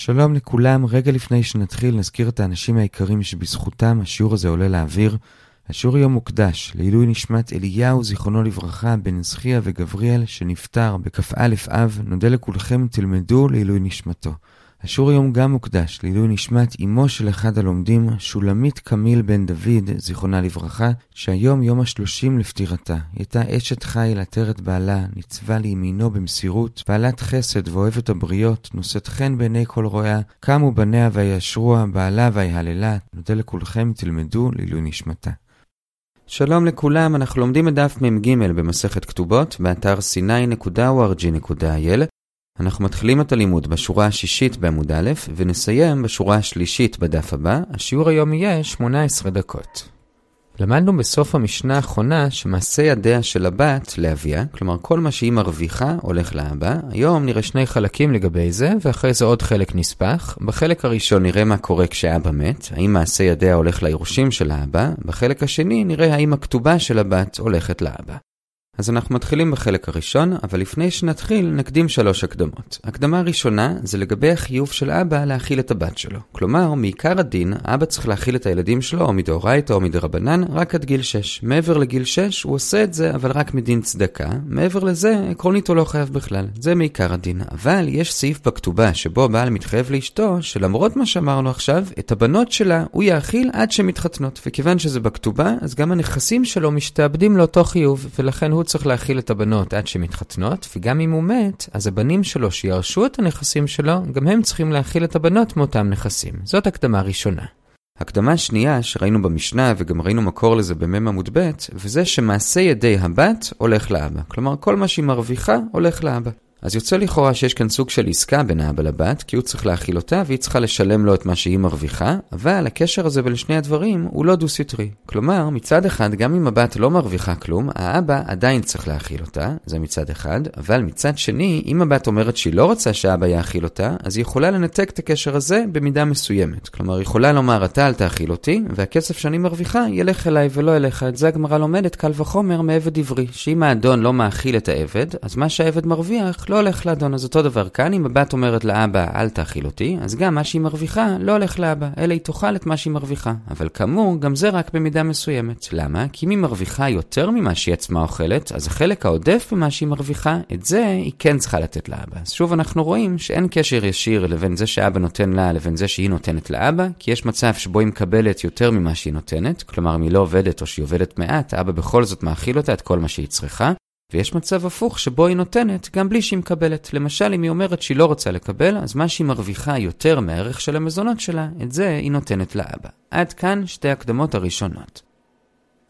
שלום לכולם, רגע לפני שנתחיל נזכיר את האנשים היקרים שבזכותם השיעור הזה עולה לאוויר. השיעור היום מוקדש לעילוי נשמת אליהו, זיכרונו לברכה, בן זכיה וגבריאל, שנפטר בכ"א אב, נודה לכולכם תלמדו לעילוי נשמתו. השיעור היום גם מוקדש לעילוי נשמת אמו של אחד הלומדים, שולמית קמיל בן דוד, זיכרונה לברכה, שהיום יום השלושים לפטירתה. היא הייתה אשת חיל עטרת בעלה, ניצבה לימינו במסירות, בעלת חסד ואוהבת הבריות, נושאת חן בעיני כל רואיה, קמו בניה ויאשרוה, בעלה ויהללה. נודה לכולכם תלמדו לעילוי נשמתה. שלום לכולם, אנחנו לומדים את דף מ"ג במסכת כתובות, באתר sny.org.il. אנחנו מתחילים את הלימוד בשורה השישית בעמוד א', ונסיים בשורה השלישית בדף הבא. השיעור היום יהיה 18 דקות. למדנו בסוף המשנה האחרונה שמעשה ידיה של הבת לאביה, כלומר כל מה שהיא מרוויחה הולך לאבא. היום נראה שני חלקים לגבי זה, ואחרי זה עוד חלק נספח. בחלק הראשון נראה מה קורה כשאבא מת, האם מעשה ידיה הולך ליורשים של האבא. בחלק השני נראה האם הכתובה של הבת הולכת לאבא. אז אנחנו מתחילים בחלק הראשון, אבל לפני שנתחיל, נקדים שלוש הקדמות. הקדמה הראשונה זה לגבי החיוב של אבא להאכיל את הבת שלו. כלומר, מעיקר הדין, אבא צריך להאכיל את הילדים שלו, או מדאורייתא או מדרבנן, רק עד גיל 6. מעבר לגיל 6, הוא עושה את זה, אבל רק מדין צדקה. מעבר לזה, עקרונית הוא לא חייב בכלל. זה מעיקר הדין. אבל יש סעיף בכתובה שבו הבעל מתחייב לאשתו, שלמרות מה שאמרנו עכשיו, את הבנות שלה הוא יאכיל עד שהן מתחתנות. וכיוון שזה בכתובה, אז גם הנכסים שלו משתעבדים לאותו חיוב, ולכן הוא צריך להאכיל את הבנות עד שהן מתחתנות, וגם אם הוא מת, אז הבנים שלו שירשו את הנכסים שלו, גם הם צריכים להאכיל את הבנות מאותם נכסים. זאת הקדמה ראשונה. הקדמה שנייה שראינו במשנה וגם ראינו מקור לזה במ"ם עמוד ב', וזה שמעשה ידי הבת הולך לאבא. כלומר, כל מה שהיא מרוויחה הולך לאבא. אז יוצא לכאורה שיש כאן סוג של עסקה בין האבא לבת, כי הוא צריך להאכיל אותה והיא צריכה לשלם לו את מה שהיא מרוויחה, אבל הקשר הזה בין שני הדברים הוא לא דו-סטרי. כלומר, מצד אחד, גם אם הבת לא מרוויחה כלום, האבא עדיין צריך להאכיל אותה, זה מצד אחד, אבל מצד שני, אם הבת אומרת שהיא לא רוצה שהאבא יאכיל אותה, אז היא יכולה לנתק את הקשר הזה במידה מסוימת. כלומר, היא יכולה לומר, אתה אל תאכיל אותי, והכסף שאני מרוויחה ילך אליי ולא אליך. את זה הגמרא לומדת קל וחומר מעבד עברי, שאם האדון לא מאכיל את העבד, אז מה שהעבד מרוויח לא הולך לאדון. אז אותו דבר כאן, אם הבת אומרת לאבא, אל תאכיל אותי, אז גם מה שהיא מרוויחה לא הולך לאבא, אלא היא תאכל את מה שהיא מרוויחה. אבל כאמור, גם זה רק במידה מסוימת. למה? כי אם היא מרוויחה יותר ממה שהיא עצמה אוכלת, אז החלק העודף במה שהיא מרוויחה, את זה היא כן צריכה לתת לאבא. אז שוב אנחנו רואים שאין קשר ישיר לבין זה שאבא נותן לה לבין זה שהיא נותנת לאבא, כי יש מצב שבו היא מקבלת יותר ממה שהיא נותנת, כלומר אם היא לא עובדת או שהיא עובדת מעט, האבא בכל זאת מאכיל אותה את כל מה שהיא צריכה. ויש מצב הפוך שבו היא נותנת גם בלי שהיא מקבלת. למשל, אם היא אומרת שהיא לא רוצה לקבל, אז מה שהיא מרוויחה יותר מהערך של המזונות שלה, את זה היא נותנת לאבא. עד כאן שתי הקדמות הראשונות.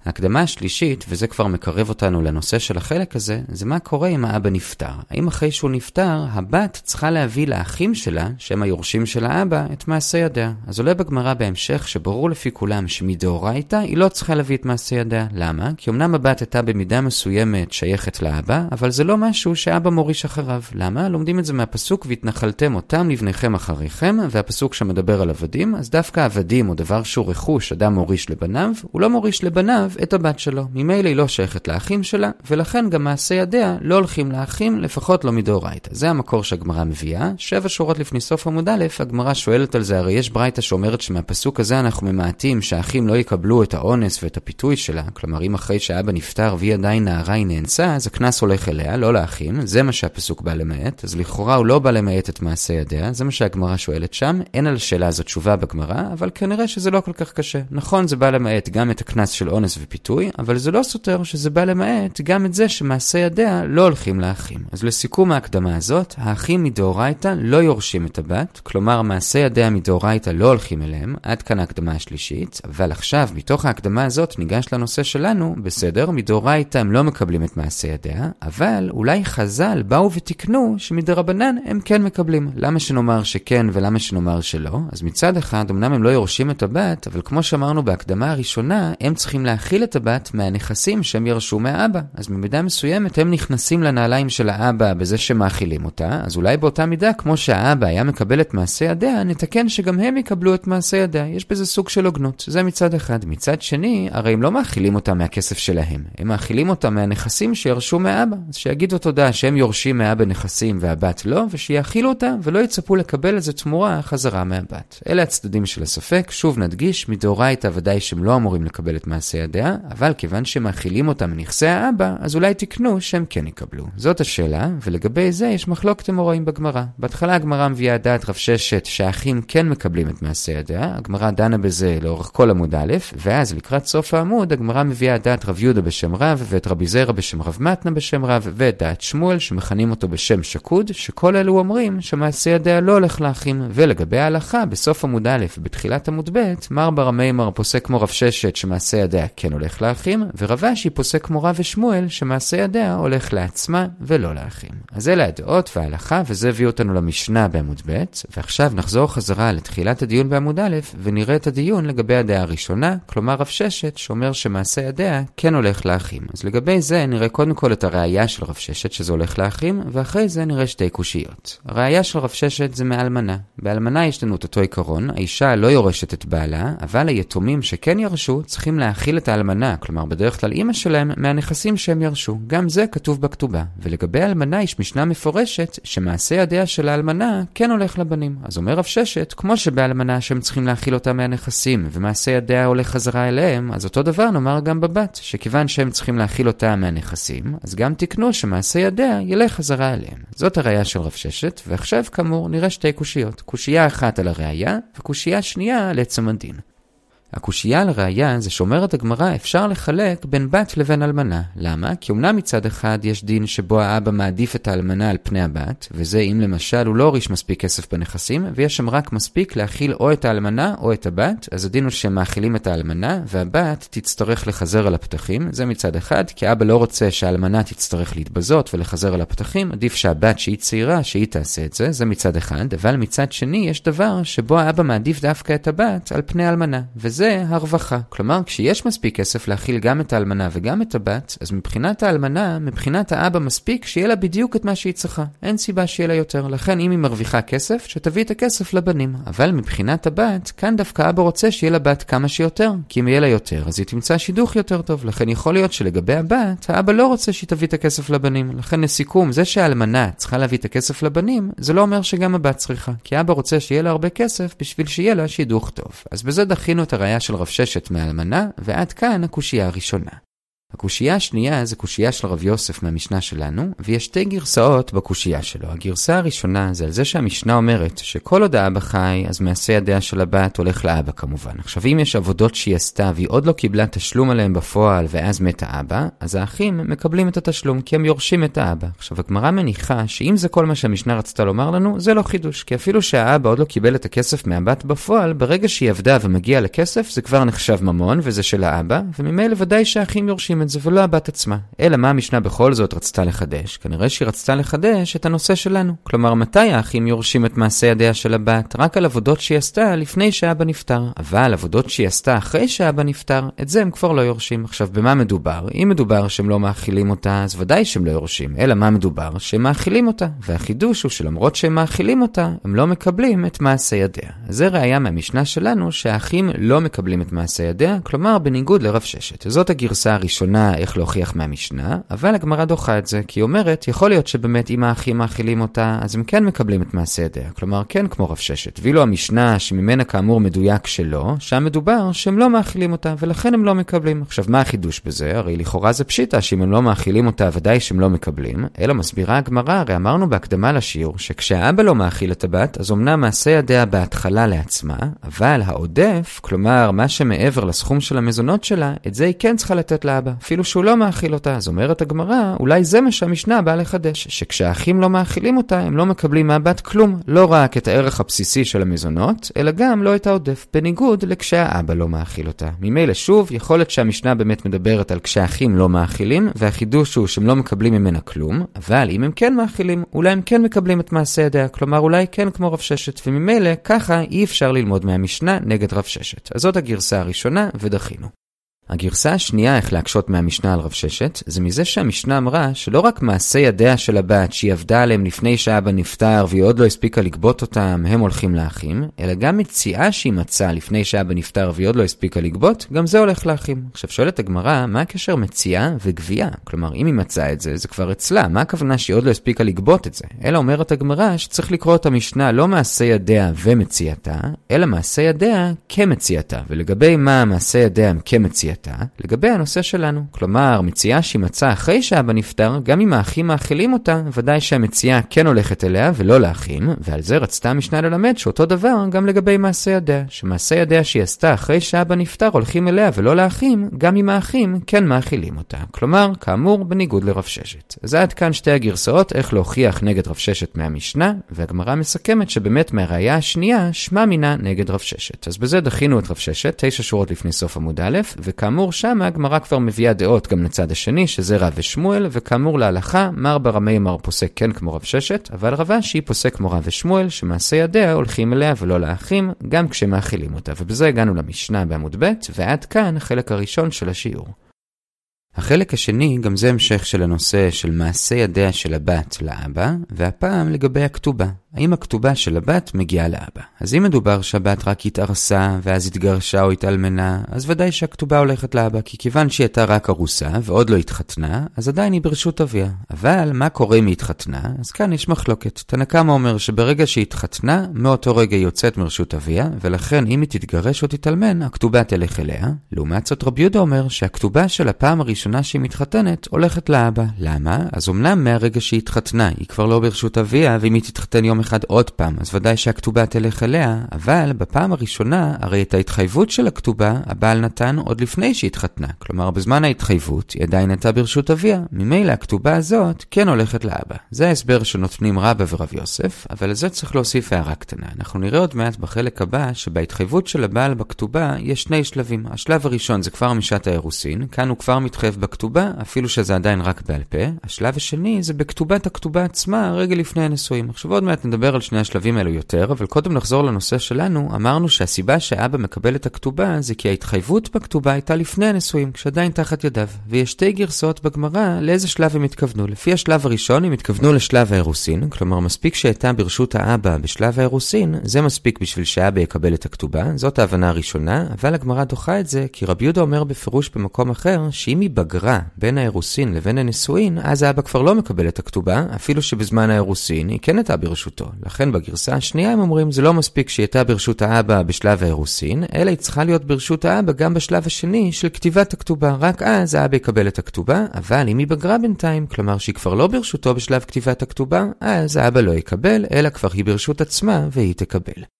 ההקדמה השלישית, וזה כבר מקרב אותנו לנושא של החלק הזה, זה מה קורה אם האבא נפטר. האם אחרי שהוא נפטר, הבת צריכה להביא לאחים שלה, שהם היורשים של האבא, את מעשה ידיה. אז עולה בגמרא בהמשך שברור לפי כולם שמדאורייתא היא לא צריכה להביא את מעשה ידיה. למה? כי אמנם הבת הייתה במידה מסוימת שייכת לאבא, אבל זה לא משהו שאבא מוריש אחריו. למה? לומדים את זה מהפסוק והתנחלתם אותם לבניכם אחריכם, והפסוק שמדבר על עבדים, אז דווקא עבדים או דבר שהוא רכוש אדם מוריש לבניו, הוא לא מוריש לבניו את הבת שלו. ממילא היא לא שייכת לאחים שלה, ולכן גם מעשי ידיה לא הולכים לאחים, לפחות לא מדאורייתא. זה המקור שהגמרא מביאה. שבע שורות לפני סוף עמוד א', הגמרא שואלת על זה, הרי יש ברייתא שאומרת שמהפסוק הזה אנחנו ממעטים שהאחים לא יקבלו את האונס ואת הפיתוי שלה. כלומר, אם אחרי שאבא נפטר והיא עדיין נערה היא נאנסה, אז הקנס הולך אליה, לא לאחים. זה מה שהפסוק בא למעט. אז לכאורה הוא לא בא למעט את מעשי ידיה, זה מה שהגמרא שואלת שם. אין על השאלה הזאת תשובה בגמרא, אבל כנראה שזה לא כל כך קשה. נכון, זה בא למעט גם את הקנס של אונס ופיתוי, אבל זה לא סותר שזה בא למעט גם את זה שמעשי ידיה לא הולכים לאחים. אז לסיכום ההקדמה הזאת, האחים מדאורייתא לא יורשים את הבת, כלומר מעשי ידיה מדאורייתא לא הולכים אליהם, עד כאן ההקדמה השלישית, אבל עכשיו, מתוך ההקדמה הזאת ניגש לנושא שלנו, בסדר, מדאורייתא הם לא מקבלים את מעשי ידיה, אבל אולי חז"ל באו ותיקנו שמדרבנן הם כן מקבלים. למה שנאמר שכן ולמה שנאמר שלא? אז מצד אחד, אמנם הם לא יורשים את הבת, אבל כמו שאמרנו בהקדמה הראשונה, הם צריכים להכין להאכיל את הבת מהנכסים שהם ירשו מהאבא. אז במידה מסוימת הם נכנסים לנעליים של האבא בזה שמאכילים אותה, אז אולי באותה מידה, כמו שהאבא היה מקבל את מעשה ידיה, נתקן שגם הם יקבלו את מעשה ידיה. יש בזה סוג של הוגנות. זה מצד אחד. מצד שני, הרי הם לא מאכילים אותה מהכסף שלהם. הם מאכילים אותה מהנכסים שירשו מאבא. אז שיגידו תודה שהם יורשים מאבא נכסים והבת לא, ושיאכילו אותה ולא יצפו לקבל איזה תמורה חזרה מהבת. אלה הצדדים של הספק. שוב נדגיש, מדאורייתא ודאי שהם לא אמורים לקבל את מעשה ידיה, אבל כיוון שמאכילים אותם מנכסי האבא, אז אולי תקנו שהם כן יקבלו. זאת השאלה, ולגבי זה יש מחלוקת אמוראים בגמרא. בהתחלה הגמרא מביאה דעת רב ששת שהאחים כן מקבלים את מעשה ידיה, הגמרא דנה בזה לאורך כל עמוד א', ואז לקראת סוף העמוד הגמרא מביאה דעת רב יהודה בשם רב, ואת רבי זרע בשם רב מתנה בשם רב, ואת דעת שמואל שמכנים אותו בשם שקוד, שכל אלו אומרים שמעשה ידיה לא הולך לאחים. ולגבי ההלכה, בסוף עמוד א', בתחילת עמוד ב', מר בר מימר פוסק כמו רב ששת שמעשה ידיה כן הולך לאחים, ורב אשי פוסק כמו רב ושמואל שמעשה ידיה הולך לעצמה ולא לאחים. אז אלה הדעות וההלכה, וזה הביא אותנו למשנה בעמוד ב', ועכשיו נחזור חזרה לתחילת הדיון בעמוד א', ונראה את הדיון לגבי הדעה הראשונה, כלומר רב ששת, שאומר שמעשה ידיה כן הולך לאחים. אז לגבי זה נראה קודם כל את הראייה של רב ששת שזה הולך לאחים, ואחרי זה נראה שתי קושיות. הראייה של רב ששת זה מאלמנה. באלמנה יש לנו את אותו עיקרון, האישה לא יורשת את בעלה, אבל היתומים שכן ירשו צריכים להאכיל את האלמנה, כלומר בדרך כלל אימא שלהם, מהנכסים שהם ירשו. גם זה כתוב בכתובה. ולגבי האלמנה יש משנה מפורשת שמעשה ידיה של האלמנה כן הולך לבנים. אז אומר רב ששת, כמו שבאלמנה שהם צריכים להאכיל אותה מהנכסים, ומעשה ידיה הולך חזרה אליהם, אז אותו דבר נאמר גם בבת, שכיוון שהם צריכים להאכיל אותה מהנכסים, אז גם תקנו שמעשה ידיה ילך חזרה אליהם. זאת הראייה של רב ששת, ועכשיו כאמור נראה שתי קושיות. קושייה אחת על הראייה, וקושייה שנייה על עצם הדין. הקושייה על ראייה זה שאומרת הגמרא אפשר לחלק בין בת לבין אלמנה. למה? כי אמנם מצד אחד יש דין שבו האבא מעדיף את האלמנה על פני הבת, וזה אם למשל הוא לא הוריש מספיק כסף בנכסים, ויש שם רק מספיק להאכיל או את האלמנה או את הבת, אז הדין הוא שהם מאכילים את האלמנה, והבת תצטרך לחזר על הפתחים, זה מצד אחד, כי אבא לא רוצה שהאלמנה תצטרך להתבזות ולחזר על הפתחים, עדיף שהבת שהיא צעירה, שהיא תעשה את זה, זה מצד אחד, אבל מצד שני יש דבר שבו האבא מעדיף דווקא את הבת על פני האלמנה, וזה הרווחה. כלומר, כשיש מספיק כסף להכיל גם את האלמנה וגם את הבת, אז מבחינת האלמנה, מבחינת האבא מספיק שיהיה לה בדיוק את מה שהיא צריכה. אין סיבה שיהיה לה יותר. לכן אם היא מרוויחה כסף, שתביא את הכסף לבנים. אבל מבחינת הבת, כאן דווקא אבא רוצה שיהיה לה בת כמה שיותר. כי אם יהיה לה יותר, אז היא תמצא שידוך יותר טוב. לכן יכול להיות שלגבי הבת, האבא לא רוצה שהיא תביא את הכסף לבנים. לכן לסיכום, זה שהאלמנה צריכה להביא את הכסף לבנים, זה לא אומר שגם הבת צריכה. כי אבא רוצה שיהיה לה הרבה כסף בשביל שיהיה לה שידוך טוב. אז בזה דחינו את הראייה של רב ששת מאלמנה, ועד כאן הקושייה הראשונה. הקושייה השנייה זה קושייה של רב יוסף מהמשנה שלנו, ויש שתי גרסאות בקושייה שלו. הגרסה הראשונה זה על זה שהמשנה אומרת שכל עוד האבא חי, אז מעשה ידיה של הבת הולך לאבא כמובן. עכשיו אם יש עבודות שהיא עשתה והיא עוד לא קיבלה תשלום עליהם בפועל ואז מת האבא, אז האחים מקבלים את התשלום כי הם יורשים את האבא. עכשיו הגמרא מניחה שאם זה כל מה שהמשנה רצתה לומר לנו, זה לא חידוש, כי אפילו שהאבא עוד לא קיבל את הכסף מהבת בפועל, ברגע שהיא עבדה ומגיע לכסף זה כבר נחשב ממון וזה של האבא, וממילא ודאי שהאחים יורשים את זה ולא הבת עצמה. אלא מה המשנה בכל זאת רצתה לחדש? כנראה שהיא רצתה לחדש את הנושא שלנו. כלומר, מתי האחים יורשים את מעשה ידיה של הבת? רק על עבודות שהיא עשתה לפני שאבא נפטר. אבל עבודות שהיא עשתה אחרי שאבא נפטר, את זה הם כבר לא יורשים. עכשיו, במה מדובר? אם מדובר שהם לא מאכילים אותה, אז ודאי שהם לא יורשים. אלא מה מדובר? שהם מאכילים אותה. והחידוש הוא שלמרות שהם מאכילים אותה, הם לא מקבלים את מעשה ידיה. זה ראיה מהמשנה שלנו שהאחים לא מקבלים את מעשה ידיה, כלומר בניגוד לרב ששת. זאת הגרסה הראשונה הראשונה איך להוכיח מהמשנה, אבל הגמרא דוחה את זה, כי היא אומרת, יכול להיות שבאמת אם האחים מאכילים אותה, אז הם כן מקבלים את מעשה ידיה. כלומר, כן כמו רב ששת. ואילו המשנה, שממנה כאמור מדויק שלא, שם מדובר שהם לא מאכילים אותה, ולכן הם לא מקבלים. עכשיו, מה החידוש בזה? הרי לכאורה זה פשיטה, שאם הם לא מאכילים אותה, ודאי שהם לא מקבלים. אלא מסבירה הגמרא, הרי אמרנו בהקדמה לשיעור, שכשהאבא לא מאכיל את הבת, אז אמנם מעשה ידיה בהתחלה לעצמה, אבל העודף, כלומר, מה שמעבר לסכום של המזונות שלה, את זה היא כן צריכה לתת לאבא. אפילו שהוא לא מאכיל אותה. אז אומרת הגמרא, אולי זה מה שהמשנה באה לחדש, שכשהאחים לא מאכילים אותה, הם לא מקבלים מהבת כלום. לא רק את הערך הבסיסי של המזונות, אלא גם לא את העודף, בניגוד לכשהאבא לא מאכיל אותה. ממילא שוב, יכול להיות שהמשנה באמת מדברת על כשהאחים לא מאכילים, והחידוש הוא שהם לא מקבלים ממנה כלום, אבל אם הם כן מאכילים, אולי הם כן מקבלים את מעשה ידיה, כלומר אולי כן כמו רב ששת, וממילא ככה אי אפשר ללמוד מהמשנה נגד רב ששת. אז זאת הגרסה הראשונה, ודחינו. הגרסה השנייה איך להקשות מהמשנה על רב ששת, זה מזה שהמשנה אמרה שלא רק מעשי ידיה של הבת שהיא עבדה עליהם לפני שאבא נפטר והיא עוד לא הספיקה לגבות אותם, הם הולכים לאחים, אלא גם מציאה שהיא מצאה לפני שאבא נפטר והיא עוד לא הספיקה לגבות, גם זה הולך לאחים. עכשיו שואלת הגמרא, מה הקשר מציאה וגבייה? כלומר, אם היא מצאה את זה, זה כבר אצלה, מה הכוונה שהיא עוד לא הספיקה לגבות את זה? אלא אומרת הגמרא שצריך לקרוא את המשנה לא מעשי ידיה ומציאתה, אלא מעשי ידיה כמציאתה. ולגבי מה מעשי ידיה כמציאתה, לגבי הנושא שלנו. כלומר, מציאה שהיא מצאה אחרי שאבא נפטר, גם אם האחים מאכילים אותה, ודאי שהמציאה כן הולכת אליה ולא לאחים, ועל זה רצתה המשנה ללמד שאותו דבר גם לגבי מעשי ידיה. שמעשי ידיה שהיא עשתה אחרי שאבא נפטר הולכים אליה ולא לאחים, גם אם האחים כן מאכילים אותה. כלומר, כאמור, בניגוד לרב ששת. אז עד כאן שתי הגרסאות איך להוכיח נגד רב ששת מהמשנה, והגמרא מסכמת שבאמת מהראייה השנייה, שמע מינה נגד רב ששת. אז בזה דחינו את רב ששת, תשע שורות לפני סוף עמוד א', וכאמור שם הגמרא כבר מביאה דעות גם לצד השני, שזה רב ושמואל, וכאמור להלכה, מר ברמי מר פוסק כן כמו רב ששת, אבל רבה שהיא פוסק כמו רב ושמואל, שמעשה ידיה הולכים אליה ולא לאחים, גם כשמאכילים אותה. ובזה הגענו למשנה בעמוד ב', ועד כאן החלק הראשון של השיעור. החלק השני, גם זה המשך של הנושא של מעשה ידיה של הבת לאבא, והפעם לגבי הכתובה. האם הכתובה של הבת מגיעה לאבא? אז אם מדובר שהבת רק התארסה, ואז התגרשה או התאלמנה, אז ודאי שהכתובה הולכת לאבא, כי כיוון שהיא הייתה רק ארוסה, ועוד לא התחתנה, אז עדיין היא ברשות אביה. אבל מה קורה אם היא התחתנה? אז כאן יש מחלוקת. תנקמה אומר שברגע שהיא התחתנה, מאותו רגע היא יוצאת מרשות אביה, ולכן אם היא תתגרש או תתאלמן, הכתובה תלך אליה. לעומת זאת רבי יהודה אומר שהכתובה של הפעם הראשונה שהיא מתחתנת, הולכת לאבא. למה? אז אמנם מהרגע שהיא התחתנה, היא כבר לא ברשות אביה, ואם היא תתחתן יום אחד עוד פעם, אז ודאי שהכתובה תלך אליה, אבל בפעם הראשונה, הרי את ההתחייבות של הכתובה, הבעל נתן עוד לפני שהתחתנה. כלומר, בזמן ההתחייבות, היא עדיין הייתה ברשות אביה. ממילא הכתובה הזאת כן הולכת לאבא. זה ההסבר שנותנים רבא ורב יוסף, אבל לזה צריך להוסיף הערה קטנה. אנחנו נראה עוד מעט בחלק הבא, שבהתחייבות של הבעל בכתובה יש שני שלבים. השלב הראשון זה כבר משעת האירוסין, כאן הוא כבר מתחייב בכתובה, אפילו שזה עדיין רק בעל פה. השלב השני זה בכתובת הכתובה עצמה, רגע לפני הנישואים. עכשיו עוד מעט נדבר על שני השלבים האלו יותר, אבל קודם נחזור לנושא שלנו, אמרנו שהסיבה שאבא מקבל את הכתובה זה כי ההתחייבות בכתובה הייתה לפני הנישואים, כשעדיין תחת ידיו. ויש שתי גרסאות בגמרא לאיזה שלב הם התכוונו. לפי השלב הראשון הם התכוונו לשלב האירוסין, כלומר מספיק שהייתה ברשות האבא בשלב האירוסין, זה מספיק בשביל שאבא יקבל את הכתובה, זאת ההבנה הראשונה, אבל הגמרא דוחה את זה, כי רבי יהודה אומר בפירוש במקום אחר, שאם היא בגרה בין האירוסין לבין הנישואין, אז האבא כבר לא מקבל את הכתובה, אפילו שבזמן האירוסין היא כן הייתה ברשותו. לכן בגרסה השנייה הם אומרים זה לא מספיק שהיא הייתה ברשות האבא בשלב האירוסין, אלא היא צריכה להיות ברשות האבא גם בשלב השני של כתיבת הכתובה. רק אז האבא יקבל את הכתובה, אבל אם היא בגרה בינתיים, כלומר שהיא כבר לא ברשותו בשלב כתיבת הכתובה, אז האבא לא יקבל, אלא כבר היא ברשות עצמה והיא תקבל.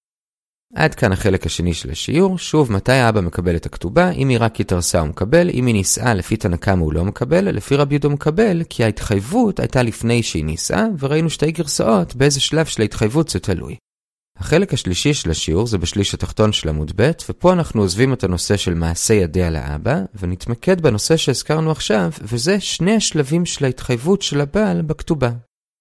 עד כאן החלק השני של השיעור, שוב מתי האבא מקבל את הכתובה, אם היא רק התארסה הוא מקבל, אם היא נישאה לפי תנקמה הוא לא מקבל, לפי רבי יהודה מקבל, כי ההתחייבות הייתה לפני שהיא נישאה, וראינו שתי גרסאות באיזה שלב של ההתחייבות זה תלוי. החלק השלישי של השיעור זה בשליש התחתון של עמוד ב', ופה אנחנו עוזבים את הנושא של מעשה ידיה לאבא, ונתמקד בנושא שהזכרנו עכשיו, וזה שני השלבים של ההתחייבות של הבעל בכתובה.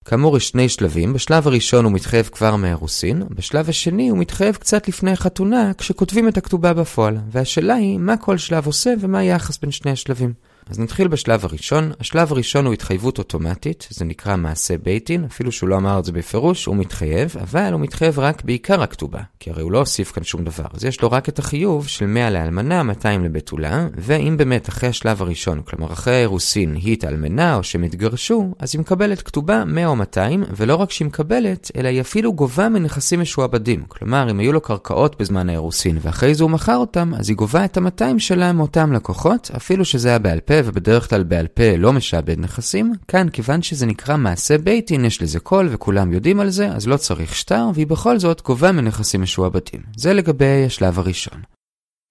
כאמור יש שני שלבים, בשלב הראשון הוא מתחייב כבר מהרוסין, בשלב השני הוא מתחייב קצת לפני החתונה כשכותבים את הכתובה בפועל, והשאלה היא מה כל שלב עושה ומה היחס בין שני השלבים. אז נתחיל בשלב הראשון. השלב הראשון הוא התחייבות אוטומטית, זה נקרא מעשה בייטין, אפילו שהוא לא אמר את זה בפירוש, הוא מתחייב, אבל הוא מתחייב רק בעיקר הכתובה, כי הרי הוא לא הוסיף כאן שום דבר. אז יש לו רק את החיוב של 100 לאלמנה, 200 לבתולה, ואם באמת אחרי השלב הראשון, כלומר אחרי האירוסין, היא התאלמנה או שהם התגרשו, אז היא מקבלת כתובה 100 או 200, ולא רק שהיא מקבלת, אלא היא אפילו גובה מנכסים משועבדים. כלומר, אם היו לו קרקעות בזמן האירוסין, ואחרי זה הוא מכר אותם, אז היא גובה את ה-200 שלה מאותם לקוחות, אפילו שזה היה בעל פה ובדרך כלל בעל פה לא משעבד נכסים, כאן כיוון שזה נקרא מעשה בית דין, יש לזה קול וכולם יודעים על זה, אז לא צריך שטר, והיא בכל זאת גובה מנכסים משועבדים. זה לגבי השלב הראשון.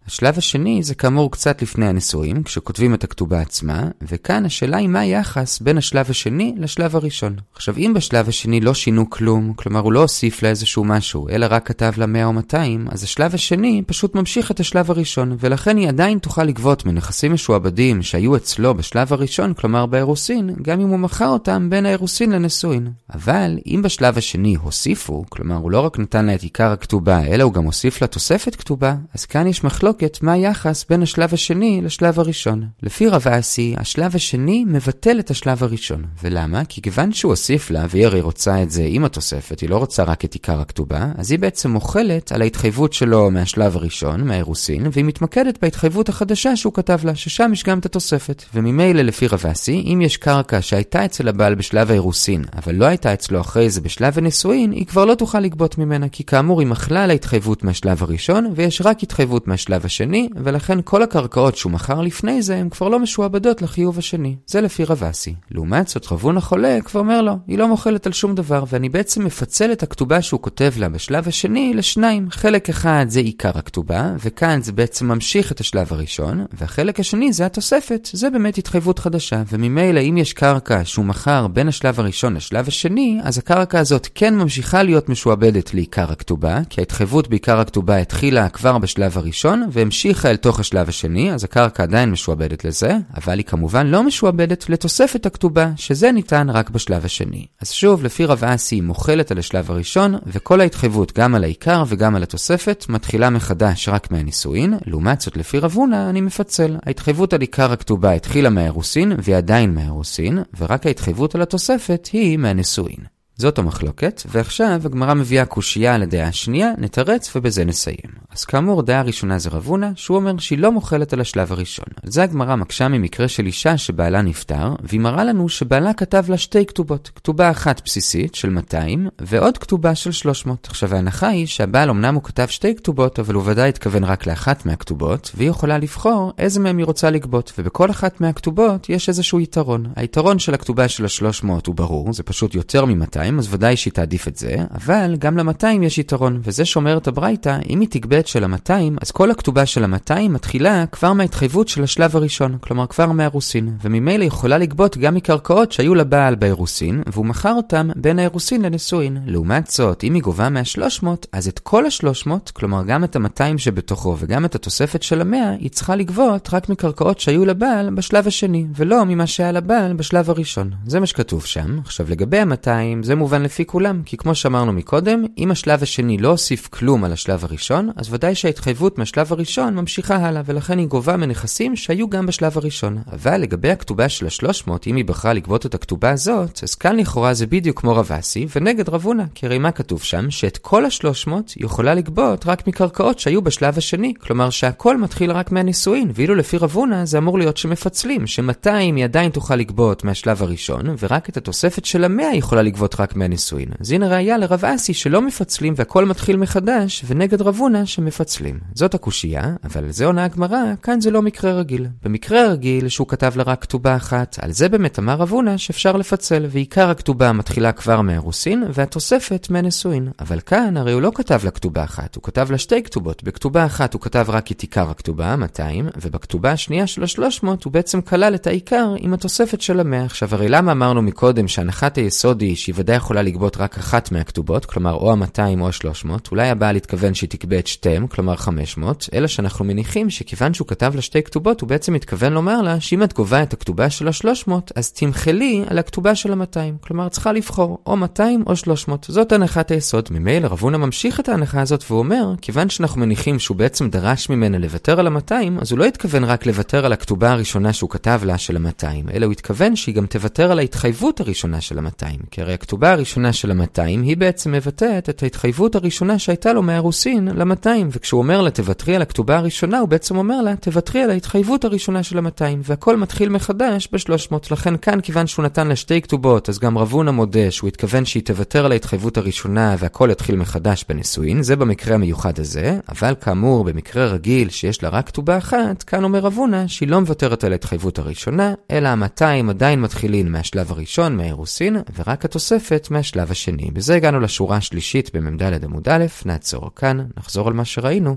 השלב השני זה כאמור קצת לפני הנישואים, כשכותבים את הכתובה עצמה, וכאן השאלה היא מה היחס בין השלב השני לשלב הראשון. עכשיו, אם בשלב השני לא שינו כלום, כלומר הוא לא הוסיף לה איזשהו משהו, אלא רק כתב לה 100 או 200, אז השלב השני פשוט ממשיך את השלב הראשון, ולכן היא עדיין תוכל לגבות מנכסים משועבדים שהיו אצלו בשלב הראשון, כלומר באירוסין, גם אם הוא מכר אותם בין האירוסין לנישואין. אבל אם בשלב השני הוסיפו, כלומר הוא לא רק נתן לה את עיקר הכתובה, אלא הוא גם הוסיף לה תוספת כתובה, אז כאן יש מחלוקת מחלוקת מה היחס בין השלב השני לשלב הראשון. לפי רב אסי, השלב השני מבטל את השלב הראשון. ולמה? כי כיוון שהוא הוסיף לה, והיא הרי רוצה את זה עם התוספת, היא לא רוצה רק את עיקר הכתובה, אז היא בעצם מוחלת על ההתחייבות שלו מהשלב הראשון, מהאירוסין, והיא מתמקדת בהתחייבות החדשה שהוא כתב לה, ששם יש גם את התוספת. וממילא לפי רב אסי, אם יש קרקע שהייתה אצל הבעל בשלב האירוסין, אבל לא הייתה אצלו אחרי זה בשלב הנישואין, היא כבר לא תוכל לגבות ממנה, כי כאמור היא מחלה על ההתחייבות מהשלב הראשון, ויש רק התחייבות מהשלב השני, ולכן כל הקרקעות שהוא מכר לפני זה, הן כבר לא משועבדות לחיוב השני. זה לפי רב אסי. לעומת זאת, רבון החולה כבר אומר לו, היא לא מוכלת על שום דבר, ואני בעצם מפצל את הכתובה שהוא כותב לה בשלב השני לשניים. חלק אחד זה עיקר הכתובה, וכאן זה בעצם ממשיך את השלב הראשון, והחלק השני זה התוספת, זה באמת התחייבות חדשה, וממילא אם יש קרקע שהוא מכר בין השלב הראשון לשלב השני, אז הקרקע הזאת כן ממשיכה להיות משועבדת לעיקר הכתובה, כי ההתחייבות בעיקר הכתובה התחילה כבר בשלב הראשון, והמשיכה אל תוך השלב השני, אז הקרקע עדיין משועבדת לזה, אבל היא כמובן לא משועבדת לתוספת הכתובה, שזה ניתן רק בשלב השני. אז שוב, לפי רב אסי היא מוחלת על השלב הראשון, וכל ההתחייבות גם על העיקר וגם על התוספת מתחילה מחדש רק מהנישואין, לעומת זאת לפי רב הונא אני מפצל. ההתחייבות על עיקר הכתובה התחילה מהאירוסין, והיא עדיין מהאירוסין, ורק ההתחייבות על התוספת היא מהנישואין. זאת המחלוקת, ועכשיו הגמרא מביאה קושייה על הדעה השנייה, נתרץ ובזה נסיים. אז כאמור, דעה הראשונה זה רבונה, שהוא אומר שהיא לא מוחלת על השלב הראשון. על זה הגמרא מקשה ממקרה של אישה שבעלה נפטר, והיא מראה לנו שבעלה כתב לה שתי כתובות. כתובה אחת בסיסית של 200, ועוד כתובה של 300. עכשיו ההנחה היא שהבעל אמנם הוא כתב שתי כתובות, אבל הוא ודאי התכוון רק לאחת מהכתובות, והיא יכולה לבחור איזה מהם היא רוצה לגבות, ובכל אחת מהכתובות יש איזשהו יתרון. היתרון של הכתובה של ה-300 הוא ברור, זה פשוט יותר מ-200, אז ודאי שהיא תעדיף את זה, אבל גם ל-200 יש יתרון, וזה שאומרת הברייתא, אם היא תגבה את של ה-200, אז כל הכתובה של ה-200 מתחילה כבר מההתחייבות של השלב הראשון, כלומר כבר מהאירוסין, וממילא יכולה לגבות גם מקרקעות שהיו לבעל באירוסין, והוא מכר אותם בין האירוסין לנישואין. לעומת זאת, אם היא גובה מה-300, אז את כל ה-300, כלומר גם את ה-200 שבתוכו וגם את התוספת של ה-100, היא צריכה לגבות רק מקרקעות שהיו לבעל בשלב השני, ולא ממה שהיה לבעל בשלב הראשון. זה מה שכתוב שם. עכשיו לגבי ה-200, זה מובן לפי כולם, כי כמו שאמרנו מקודם, אם השלב השני לא הוסיף כלום על השלב הראשון, אז ודאי שההתחייבות מהשלב הראשון ממשיכה הלאה, ולכן היא גובה מנכסים שהיו גם בשלב הראשון. אבל לגבי הכתובה של ה-300, אם היא בחרה לגבות את הכתובה הזאת, אז כאן לכאורה זה בדיוק כמו רב אסי, ונגד רב הונא, כי הרי מה כתוב שם? שאת כל ה-300 יכולה לגבות רק מקרקעות שהיו בשלב השני, כלומר שהכל מתחיל רק מהנישואין, ואילו לפי רב הונא זה אמור להיות שמפצלים, ש-200 היא עדיין תוכל לגבות מהשלב הראשון, ורק את התוספת של המאה היא יכולה לגבות רק מהנישואין. אז הנה ראיה לרב אסי שלא מפצלים והכל מתחיל מחדש, ונגד רב הונא שמפצלים. זאת הקושייה, אבל זה עונה הגמרא, כאן זה לא מקרה רגיל. במקרה הרגיל שהוא כתב לה רק כתובה אחת, על זה באמת אמר רב הונא שאפשר לפצל, ועיקר הכתובה מתחילה כבר מהרוסין, והתוספת מהנשואין. אבל כאן הרי הוא לא כתב לה כתובה אחת, הוא כתב לה שתי כתובות. בכתובה אחת הוא כתב רק את עיקר הכתובה, 200, ובכתובה השנייה של ה-300 הוא בעצם כלל את העיקר עם התוספת של המאה. עכשיו הרי למה אמרנו מקודם שהנחת היסוד היא שהיא ודאי יכולה לגבות רק אחת מהכתובות, כלומר או ה-200 או ה-300, אולי הבעל התכוון שהיא תגבה את שתיהם, כלומר 500, אלא שאנחנו מניחים שכיוון שהוא כתב לה שתי כתובות, הוא בעצם התכוון לומר לה שאם את גובה את הכתובה של ה-300, אז תמחלי על הכתובה של ה-200. כלומר, צריכה לבחור או 200 או 300. זאת הנחת היסוד. ממילא רב הונא ממשיך את ההנחה הזאת והוא אומר, כיוון שאנחנו מניחים שהוא בעצם דרש ממנה לוותר על ה-200, אז הוא לא התכוון רק לוותר על הכתובה הראשונה שהוא כתב לה של ה-200, אלא הוא התכוון שהיא גם תוותר על ההתחייבות הראשונה של ה-200. כי הרי הכתובה הראשונה של ה-200 היא בעצם מבטאת את ההתחייבות הראשונה שהייתה לו מהרוסין ל-200, וכשהוא אומר לה תוותרי על הכתובה הראשונה, הוא בעצם אומר לה תוותרי על ההתחייבות הראשונה של ה-200, והכל מתחיל מחדש ב-300. לכן כאן, כיוון שהוא נתן לה שתי כתובות, אז גם רב הונא מודה שהוא התכוון שהיא תוותר על ההתחייבות הראשונה והכל יתחיל מחדש בנישואין, זה במקרה המיוחד הזה, אבל כאמור, במקרה רגיל שיש לה רק כתובה אחת, כאן אומר רב הונא שהיא לא מוותרת על ההתחייבות הראשונה, אלא ה-200 עדיין מתחילים מהשלב הראשון, מהאירוסין, ורק התוספת מהשלב השני. בזה הגענו לשורה השלישית במ"ד עמוד א', נעצור כאן, נחזור על מה שראינו.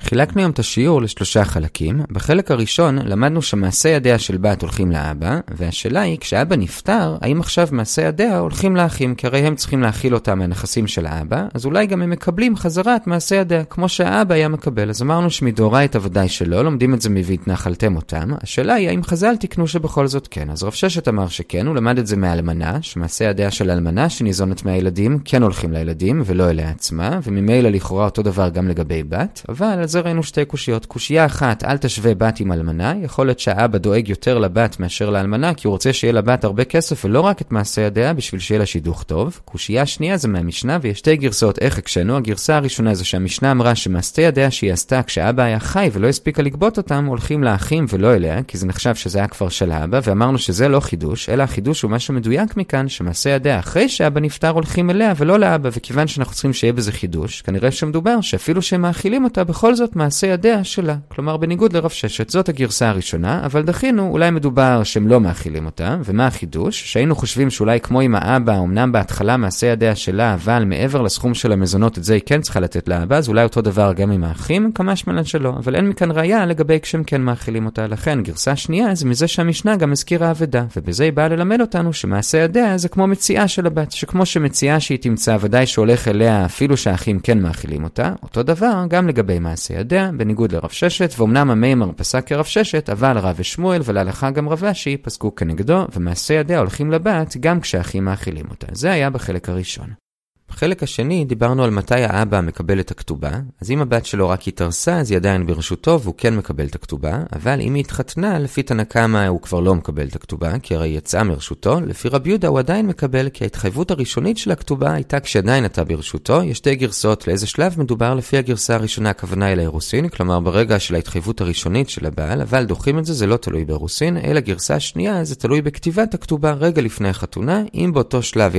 חילקנו היום את השיעור לשלושה חלקים. בחלק הראשון למדנו שמעשי ידיה של בת הולכים לאבא, והשאלה היא, כשאבא נפטר, האם עכשיו מעשי ידיה הולכים לאחים, כי הרי הם צריכים להכיל אותם מהנכסים של האבא, אז אולי גם הם מקבלים חזרה את מעשי ידיה, כמו שהאבא היה מקבל. אז אמרנו שמדאורייתא ודאי שלא, לומדים את זה מ"ויתנחלתם אותם". השאלה היא, האם חז"ל תיקנו שבכל זאת כן? אז רב ששת אמר שכן, הוא למד את זה מאלמנה, שמעשי ידיה של אלמנה שניזונת מהילדים, כן הולכים לילדים ולא אליה עצמה, וממילא לכאורה אותו דבר גם לגבי בת, אבל על זה ראינו שתי קושיות. קושייה אחת, אל תשווה בת עם אלמנה, יכול להיות שהאבא דואג יותר לבת מאשר לאלמנה, כי הוא רוצה שיהיה לבת הרבה כסף ולא רק את מעשה ידיה, בשביל שיהיה לה שידוך טוב. קושייה שנייה זה מהמשנה, ויש שתי גרסאות איך הקשינו. הגרסה הראשונה זה שהמשנה אמרה שמעשה ידיה שהיא עשתה כשאבא היה חי ולא הספיקה לגבות אותם, הולכים לאחים ולא אליה, כי זה נחשב שזה היה כבר של האבא, ואמרנו שזה לא חידוש, אלא החידוש הוא משהו מדויק מכאן, שמעשה ידיה אחרי שאבא נפטר הולכים אליה ולא לאבא, וכיוון שאנחנו צריכים שיהיה בזה חידוש, כנראה שמדובר שאפילו שהם מאכילים אותה, בכל זאת מעשה ידיה שלה. כלומר, בניגוד לרב ששת, זאת הגרסה הראשונה, אבל דחינו, אולי מדובר שהם לא מאכילים אותה, ומה החידוש? שהיינו חושבים שאולי כמו עם האבא, אמנם בהתחלה מעשה ידיה שלה, אבל מעבר לסכום של המזונות, את זה היא כן צריכה לתת לאבא, אז אולי אותו דבר גם עם האחים, כמה שמלן שלא, אבל אין מכאן ראייה לגבי כשהם כן מאכילים אותה. לכן, גרסה שנייה זה מזה שהמשנה גם הזכירה אבדה, ובזה היא באה ללמד אותנו שמעשה ידיה זה כמו מציאה של הבת, שכמו שמציאה שהיא תמצא ודאי שהולך אליה אפילו שהאחים כן מאכילים אותה, אותו דבר גם לגבי מעשה ידיה, בניגוד לרב ששת, ואומנם המימר פסק כרב ששת, אבל רב ושמואל ולהלכה גם רב אשי פסקו כנגדו, ומעשה ידיה הולכים לבת גם כשהאחים מאכילים אותה. זה היה בחלק הראשון. בחלק השני דיברנו על מתי האבא מקבל את הכתובה, אז אם הבת שלו רק התארסה אז היא עדיין ברשותו והוא כן מקבל את הכתובה, אבל אם היא התחתנה, לפי תנא קמא הוא כבר לא מקבל את הכתובה, כי הרי היא יצאה מרשותו, לפי רבי יהודה הוא עדיין מקבל, כי ההתחייבות הראשונית של הכתובה הייתה כשעדיין הייתה ברשותו, יש שתי גרסאות לאיזה שלב מדובר, לפי הגרסה הראשונה הכוונה היא לאירוסין, כלומר ברגע של ההתחייבות הראשונית של הבעל, אבל דוחים את זה, זה לא תלוי באירוסין, אלא גרסה השנייה זה תלוי בכתיבת הכתובה רגע לפני החתונה, אם באותו שלב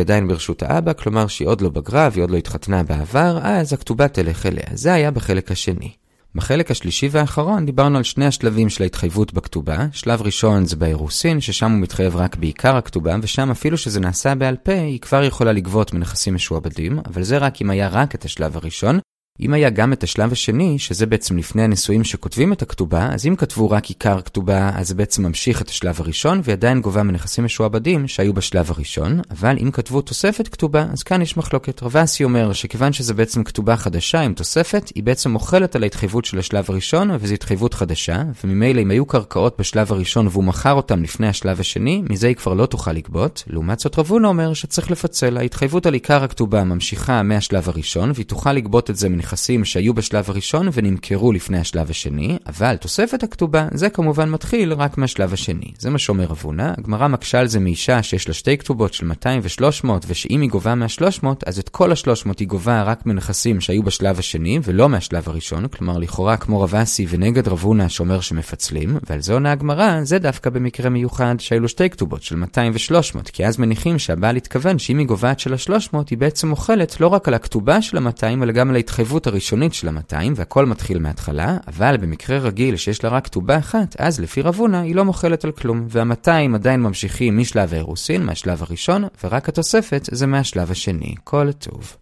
בגרה והיא עוד לא התחתנה בעבר, אז הכתובה תלך אליה. זה היה בחלק השני. בחלק השלישי והאחרון דיברנו על שני השלבים של ההתחייבות בכתובה. שלב ראשון זה באירוסין, ששם הוא מתחייב רק בעיקר הכתובה, ושם אפילו שזה נעשה בעל פה, היא כבר יכולה לגבות מנכסים משועבדים, אבל זה רק אם היה רק את השלב הראשון. אם היה גם את השלב השני, שזה בעצם לפני הנישואים שכותבים את הכתובה, אז אם כתבו רק עיקר כתובה, אז זה בעצם ממשיך את השלב הראשון, והיא עדיין גובה מנכסים משועבדים שהיו בשלב הראשון, אבל אם כתבו תוספת כתובה, אז כאן יש מחלוקת. רבסי אומר שכיוון שזה בעצם כתובה חדשה עם תוספת, היא בעצם מוכלת על ההתחייבות של השלב הראשון, וזו התחייבות חדשה, וממילא אם היו קרקעות בשלב הראשון והוא מכר אותם לפני השלב השני, מזה היא כבר לא תוכל לגבות. לעומת זאת רבונה אומר שצריך לפצל, ההתחייבות על עיקר נכסים שהיו בשלב הראשון ונמכרו לפני השלב השני, אבל תוספת הכתובה זה כמובן מתחיל רק מהשלב השני. זה מה שאומר אבונה, הגמרא מקשה על זה מאישה שיש לה שתי כתובות של 200 ו-300, ושאם היא גובה מה-300, אז את כל ה-300 היא גובה רק מנכסים שהיו בשלב השני, ולא מהשלב הראשון, כלומר לכאורה כמו רב אסי ונגד רב הונא שאומר שמפצלים, ועל זה עונה הגמרא, זה דווקא במקרה מיוחד שהיו לו שתי כתובות של 200 ו-300, כי אז מניחים שהבעל התכוון שאם היא גובה את של ה-300, היא בעצם מוכלת לא רק על הכתובה של ה-200, אלא גם על ההתחייבות הראשונית של ה-200, והכל מתחיל מההתחלה, אבל במקרה רגיל שיש לה רק כתובה אחת, אז לפי רבונה היא לא מוכלת על כלום, וה-200 עדיין ממשיכים משלב האירוסין, מהשלב הראשון, ורק התוספת זה מהשלב השני. כל טוב.